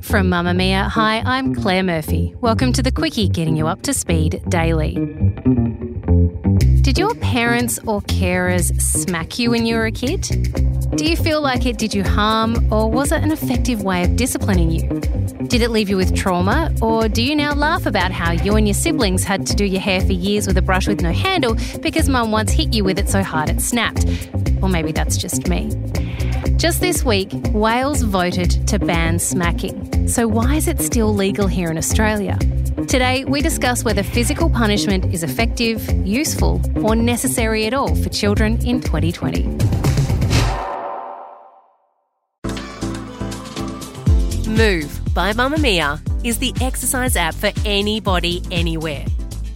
From Mamamia, hi, I'm mm-hmm. Claire Murphy. Welcome to the Quicky, Getting You Up to Speed Daily. Did your parents or carers smack you when you were a kid? Do you feel like it did you harm, or was it an effective way of disciplining you? Did it leave you with trauma, or do you now laugh about how you and your siblings had to do your hair for years with a brush with no handle because mum once hit you with it so hard it snapped? Or maybe that's just me. Just this week, Wales voted to ban smacking. So, why is it still legal here in Australia? Today, we discuss whether physical punishment is effective, useful, or necessary at all for children in 2020. Move by Mamamia is the exercise app for anybody, anywhere.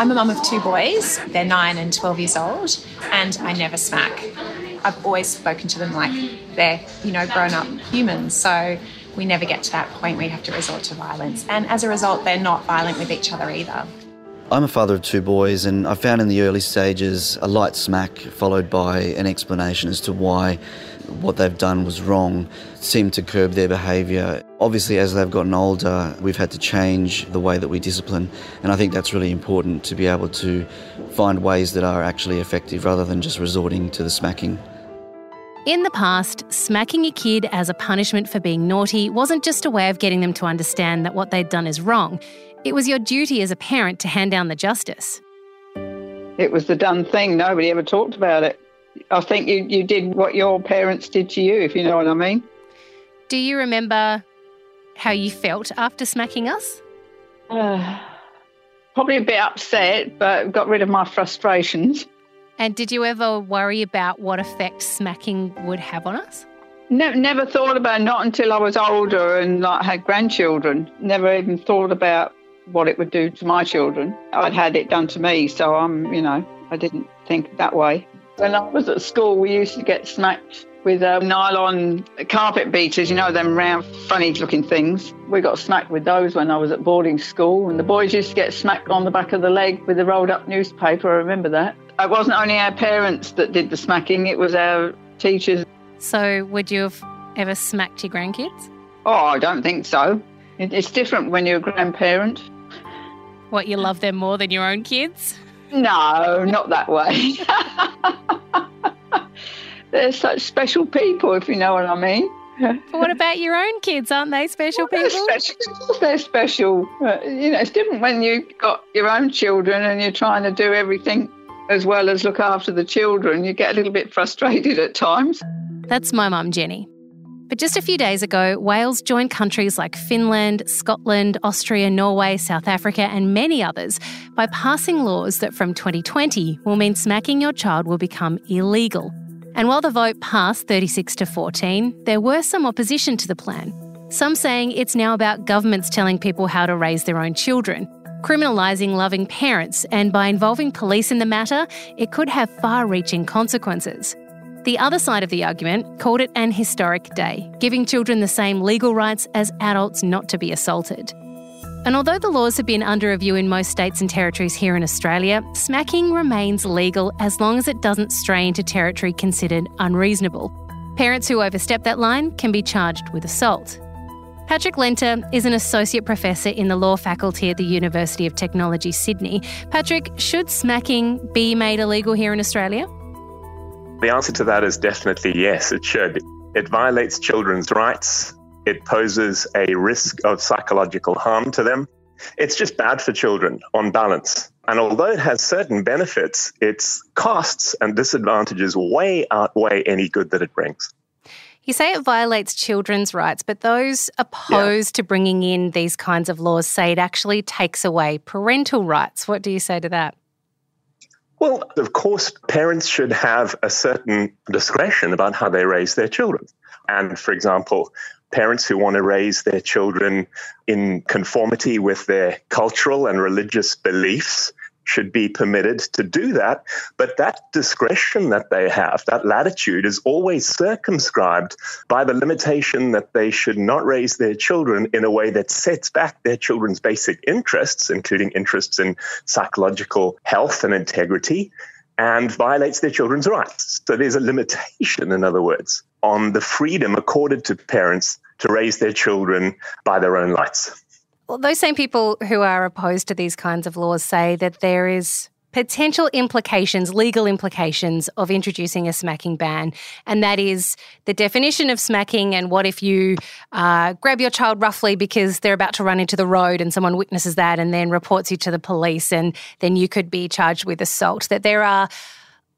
I'm a mum of two boys. They're nine and 12 years old, and I never smack. I've always spoken to them like they're, you know, grown up humans. So we never get to that point where you have to resort to violence. And as a result, they're not violent with each other either. I'm a father of two boys, and I found in the early stages a light smack followed by an explanation as to why what they've done was wrong seemed to curb their behaviour. Obviously, as they've gotten older, we've had to change the way that we discipline, and I think that's really important to be able to find ways that are actually effective rather than just resorting to the smacking. In the past, smacking a kid as a punishment for being naughty wasn't just a way of getting them to understand that what they'd done is wrong. It was your duty as a parent to hand down the justice. It was the done thing. Nobody ever talked about it. I think you, you did what your parents did to you, if you know what I mean. Do you remember how you felt after smacking us? Uh, probably a bit upset, but got rid of my frustrations. And did you ever worry about what effect smacking would have on us? Ne- never thought about it, not until I was older and like had grandchildren. Never even thought about what it would do to my children. I'd had it done to me, so I'm, you know, I didn't think that way. When I was at school, we used to get smacked with uh, nylon carpet beaters, you know, them round, funny looking things. We got smacked with those when I was at boarding school, and the boys used to get smacked on the back of the leg with a rolled up newspaper. I remember that. It wasn't only our parents that did the smacking, it was our teachers. So, would you have ever smacked your grandkids? Oh, I don't think so. It's different when you're a grandparent. What, you love them more than your own kids? No, not that way. They're such special people, if you know what I mean. But what about your own kids? Aren't they special well, people? They're special. They're special. Uh, you know, it's different when you've got your own children and you're trying to do everything as well as look after the children. You get a little bit frustrated at times. That's my mum, Jenny. But just a few days ago, Wales joined countries like Finland, Scotland, Austria, Norway, South Africa, and many others by passing laws that from 2020 will mean smacking your child will become illegal. And while the vote passed 36 to 14, there were some opposition to the plan. Some saying it's now about governments telling people how to raise their own children, criminalising loving parents, and by involving police in the matter, it could have far reaching consequences. The other side of the argument called it an historic day, giving children the same legal rights as adults not to be assaulted. And although the laws have been under review in most states and territories here in Australia, smacking remains legal as long as it doesn't stray into territory considered unreasonable. Parents who overstep that line can be charged with assault. Patrick Lenta is an associate professor in the law faculty at the University of Technology, Sydney. Patrick, should smacking be made illegal here in Australia? The answer to that is definitely yes, it should. It violates children's rights. It poses a risk of psychological harm to them. It's just bad for children on balance. And although it has certain benefits, its costs and disadvantages way outweigh any good that it brings. You say it violates children's rights, but those opposed yeah. to bringing in these kinds of laws say it actually takes away parental rights. What do you say to that? Well, of course, parents should have a certain discretion about how they raise their children. And for example, parents who want to raise their children in conformity with their cultural and religious beliefs should be permitted to do that. But that discretion that they have, that latitude, is always circumscribed by the limitation that they should not raise their children in a way that sets back their children's basic interests, including interests in psychological health and integrity. And violates their children's rights. So there's a limitation, in other words, on the freedom accorded to parents to raise their children by their own lights. Well, those same people who are opposed to these kinds of laws say that there is potential implications, legal implications of introducing a smacking ban. And that is the definition of smacking. And what if you uh, grab your child roughly because they're about to run into the road and someone witnesses that and then reports you to the police, and then you could be charged with assault? That there are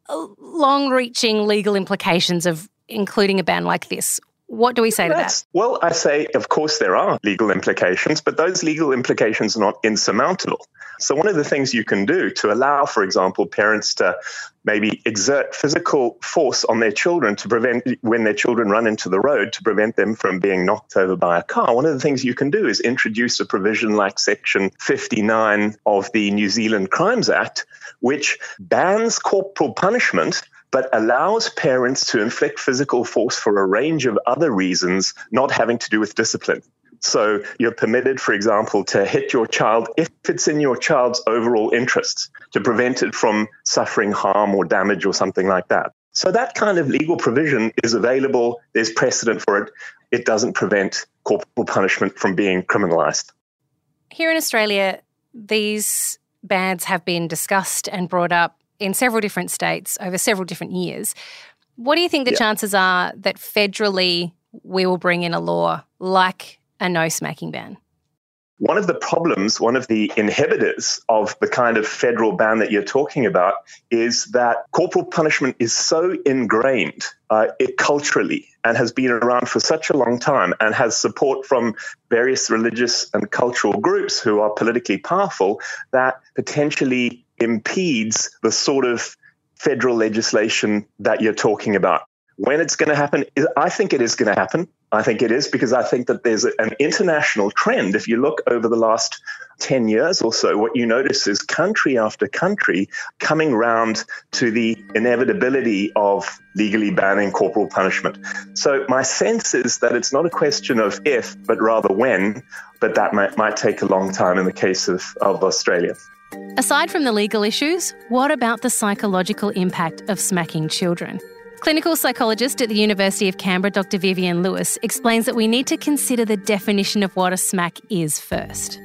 uh, long reaching legal implications of including a ban like this. What do we say to that? Well, I say, of course, there are legal implications, but those legal implications are not insurmountable. So, one of the things you can do to allow, for example, parents to maybe exert physical force on their children to prevent, when their children run into the road, to prevent them from being knocked over by a car, one of the things you can do is introduce a provision like Section 59 of the New Zealand Crimes Act, which bans corporal punishment but allows parents to inflict physical force for a range of other reasons not having to do with discipline. So you're permitted, for example, to hit your child if it's in your child's overall interests to prevent it from suffering harm or damage or something like that. So that kind of legal provision is available. There's precedent for it. It doesn't prevent corporal punishment from being criminalized. Here in Australia, these bans have been discussed and brought up in several different states over several different years. What do you think the yeah. chances are that federally we will bring in a law like a no smacking ban? One of the problems, one of the inhibitors of the kind of federal ban that you're talking about is that corporal punishment is so ingrained uh, it culturally and has been around for such a long time and has support from various religious and cultural groups who are politically powerful that potentially impedes the sort of federal legislation that you're talking about. When it's going to happen, I think it is going to happen. I think it is because I think that there's an international trend. If you look over the last 10 years or so, what you notice is country after country coming round to the inevitability of legally banning corporal punishment. So my sense is that it's not a question of if, but rather when, but that might, might take a long time in the case of, of Australia. Aside from the legal issues, what about the psychological impact of smacking children? Clinical psychologist at the University of Canberra, Dr. Vivienne Lewis, explains that we need to consider the definition of what a smack is first.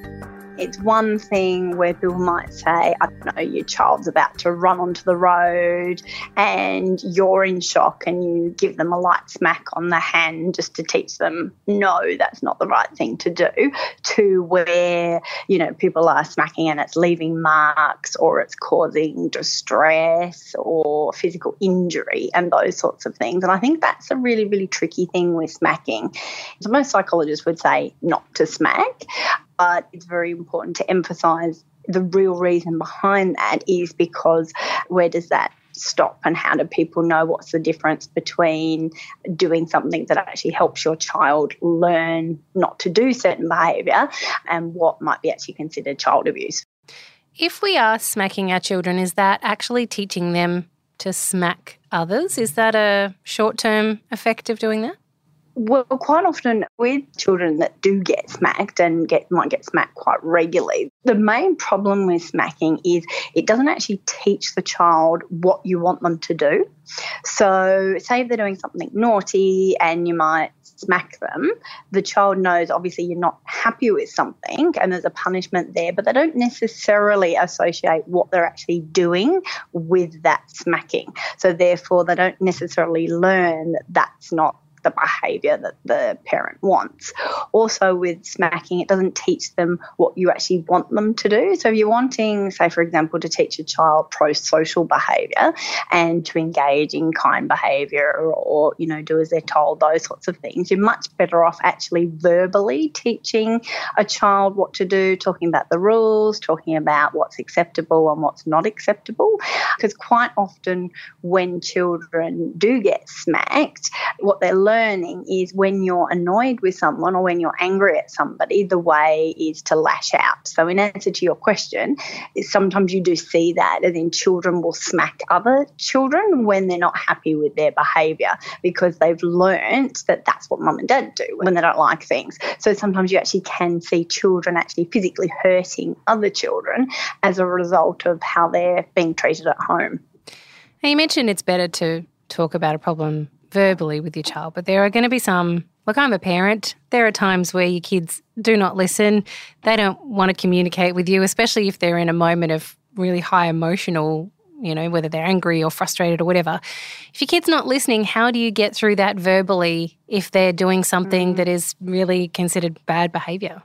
It's one thing where people might say, I don't know, your child's about to run onto the road and you're in shock and you give them a light smack on the hand just to teach them, no, that's not the right thing to do, to where, you know, people are smacking and it's leaving marks or it's causing distress or physical injury and those sorts of things. And I think that's a really, really tricky thing with smacking. So most psychologists would say not to smack but it's very important to emphasize the real reason behind that is because where does that stop and how do people know what's the difference between doing something that actually helps your child learn not to do certain behaviour and what might be actually considered child abuse. If we are smacking our children, is that actually teaching them to smack others? Is that a short term effect of doing that? Well, quite often with children that do get smacked and get might get smacked quite regularly, the main problem with smacking is it doesn't actually teach the child what you want them to do. So, say they're doing something naughty and you might smack them, the child knows obviously you're not happy with something and there's a punishment there, but they don't necessarily associate what they're actually doing with that smacking. So, therefore, they don't necessarily learn that that's not the behavior that the parent wants. Also, with smacking, it doesn't teach them what you actually want them to do. So, if you're wanting, say, for example, to teach a child pro social behavior and to engage in kind behavior or, you know, do as they're told, those sorts of things, you're much better off actually verbally teaching a child what to do, talking about the rules, talking about what's acceptable and what's not acceptable. Because quite often, when children do get smacked, what they're learning is when you're annoyed with someone or when you're angry at somebody, the way is to lash out. So, in answer to your question, sometimes you do see that, and then children will smack other children when they're not happy with their behaviour because they've learnt that that's what mum and dad do when they don't like things. So, sometimes you actually can see children actually physically hurting other children as a result of how they're being treated at home. Now, you mentioned it's better to talk about a problem verbally with your child, but there are going to be some. Look, I'm a parent. There are times where your kids do not listen. They don't want to communicate with you, especially if they're in a moment of really high emotional, you know, whether they're angry or frustrated or whatever. If your kid's not listening, how do you get through that verbally if they're doing something mm. that is really considered bad behavior?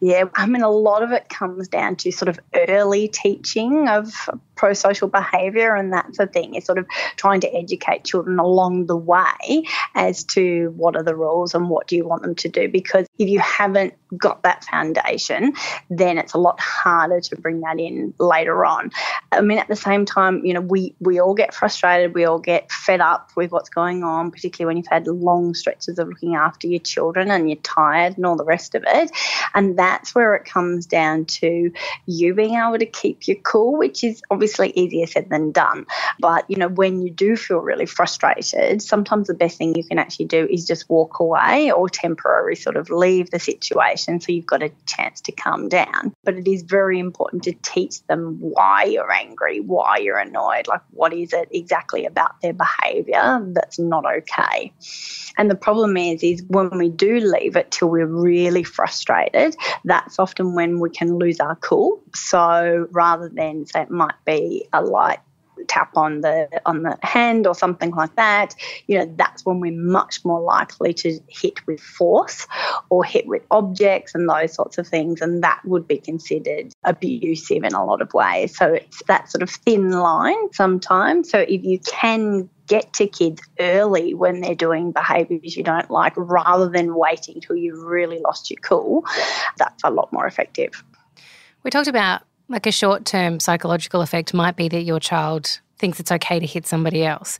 Yeah, I mean, a lot of it comes down to sort of early teaching of pro social behaviour, and that's the thing is sort of trying to educate children along the way as to what are the rules and what do you want them to do. Because if you haven't got that foundation, then it's a lot harder to bring that in later on. I mean, at the same time, you know, we, we all get frustrated, we all get fed up with what's going on, particularly when you've had long stretches of looking after your children and you're tired and all the rest of it. And that's where it comes down to you being able to keep your cool, which is obviously easier said than done. But, you know, when you do feel really frustrated, sometimes the best thing you can actually do is just walk away or temporarily sort of leave the situation so you've got a chance to calm down. But it is very important to teach them why you're angry, why you're annoyed, like what is it exactly about their behaviour that's not okay. And the problem is, is when we do leave it till we're really frustrated, that's often when we can lose our cool. So rather than say it might be a light tap on the on the hand or something like that, you know, that's when we're much more likely to hit with force or hit with objects and those sorts of things, and that would be considered abusive in a lot of ways. So it's that sort of thin line sometimes. So if you can get to kids early when they're doing behaviours you don't like rather than waiting till you've really lost your cool, that's a lot more effective. We talked about like a short term psychological effect might be that your child thinks it's okay to hit somebody else.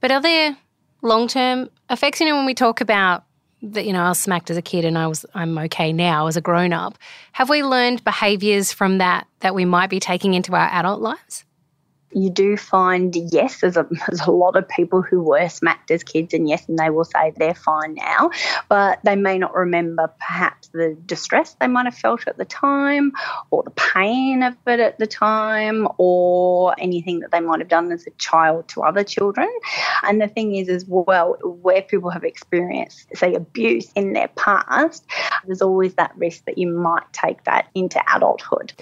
But are there long term effects? You know, when we talk about that, you know, I was smacked as a kid and I was I'm okay now as a grown up. Have we learned behaviours from that that we might be taking into our adult lives? You do find, yes, there's a, there's a lot of people who were smacked as kids, and yes, and they will say they're fine now, but they may not remember perhaps the distress they might have felt at the time, or the pain of it at the time, or anything that they might have done as a child to other children. And the thing is, as well, where people have experienced, say, abuse in their past, there's always that risk that you might take that into adulthood.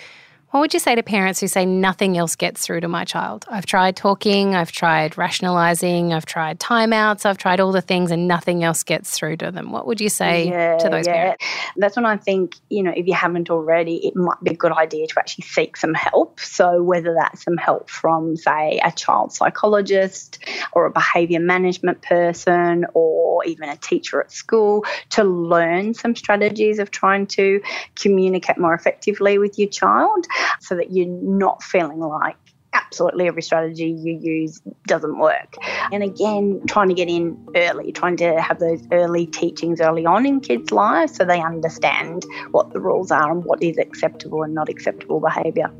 What would you say to parents who say nothing else gets through to my child? I've tried talking, I've tried rationalizing, I've tried timeouts, I've tried all the things and nothing else gets through to them. What would you say yeah, to those yeah. parents? That's when I think, you know, if you haven't already, it might be a good idea to actually seek some help. So whether that's some help from, say, a child psychologist or a behavior management person or even a teacher at school to learn some strategies of trying to communicate more effectively with your child so that you're not feeling like absolutely every strategy you use doesn't work. And again, trying to get in early, trying to have those early teachings early on in kids' lives so they understand what the rules are and what is acceptable and not acceptable behaviour.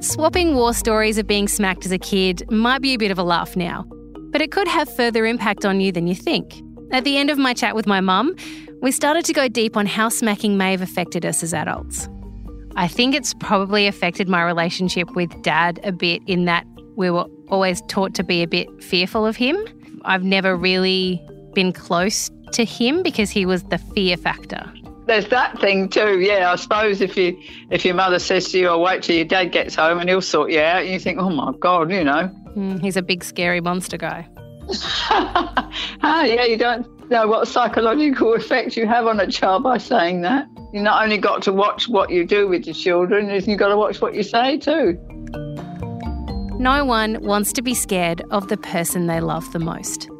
Swapping war stories of being smacked as a kid might be a bit of a laugh now, but it could have further impact on you than you think. At the end of my chat with my mum, we started to go deep on how smacking may have affected us as adults. I think it's probably affected my relationship with dad a bit in that we were always taught to be a bit fearful of him. I've never really been close to him because he was the fear factor. There's that thing too, yeah. I suppose if you if your mother says to you, "I'll wait till your dad gets home and he'll sort you out," you think, "Oh my god," you know. Mm, he's a big scary monster guy. ah, yeah, you don't know what psychological effect you have on a child by saying that. You not only got to watch what you do with your children, you've got to watch what you say too. No one wants to be scared of the person they love the most.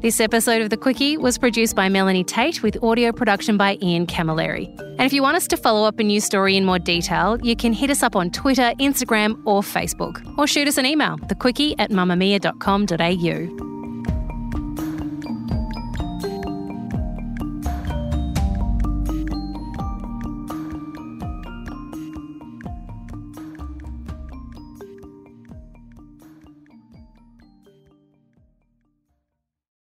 This episode of The Quicky was produced by Melanie Tait with audio production by Ian Camilleri. And if you want us to follow up a news story in more detail, you can hit us up on Twitter, Instagram, or Facebook, or shoot us an email, thequicky at mamamia.com.au.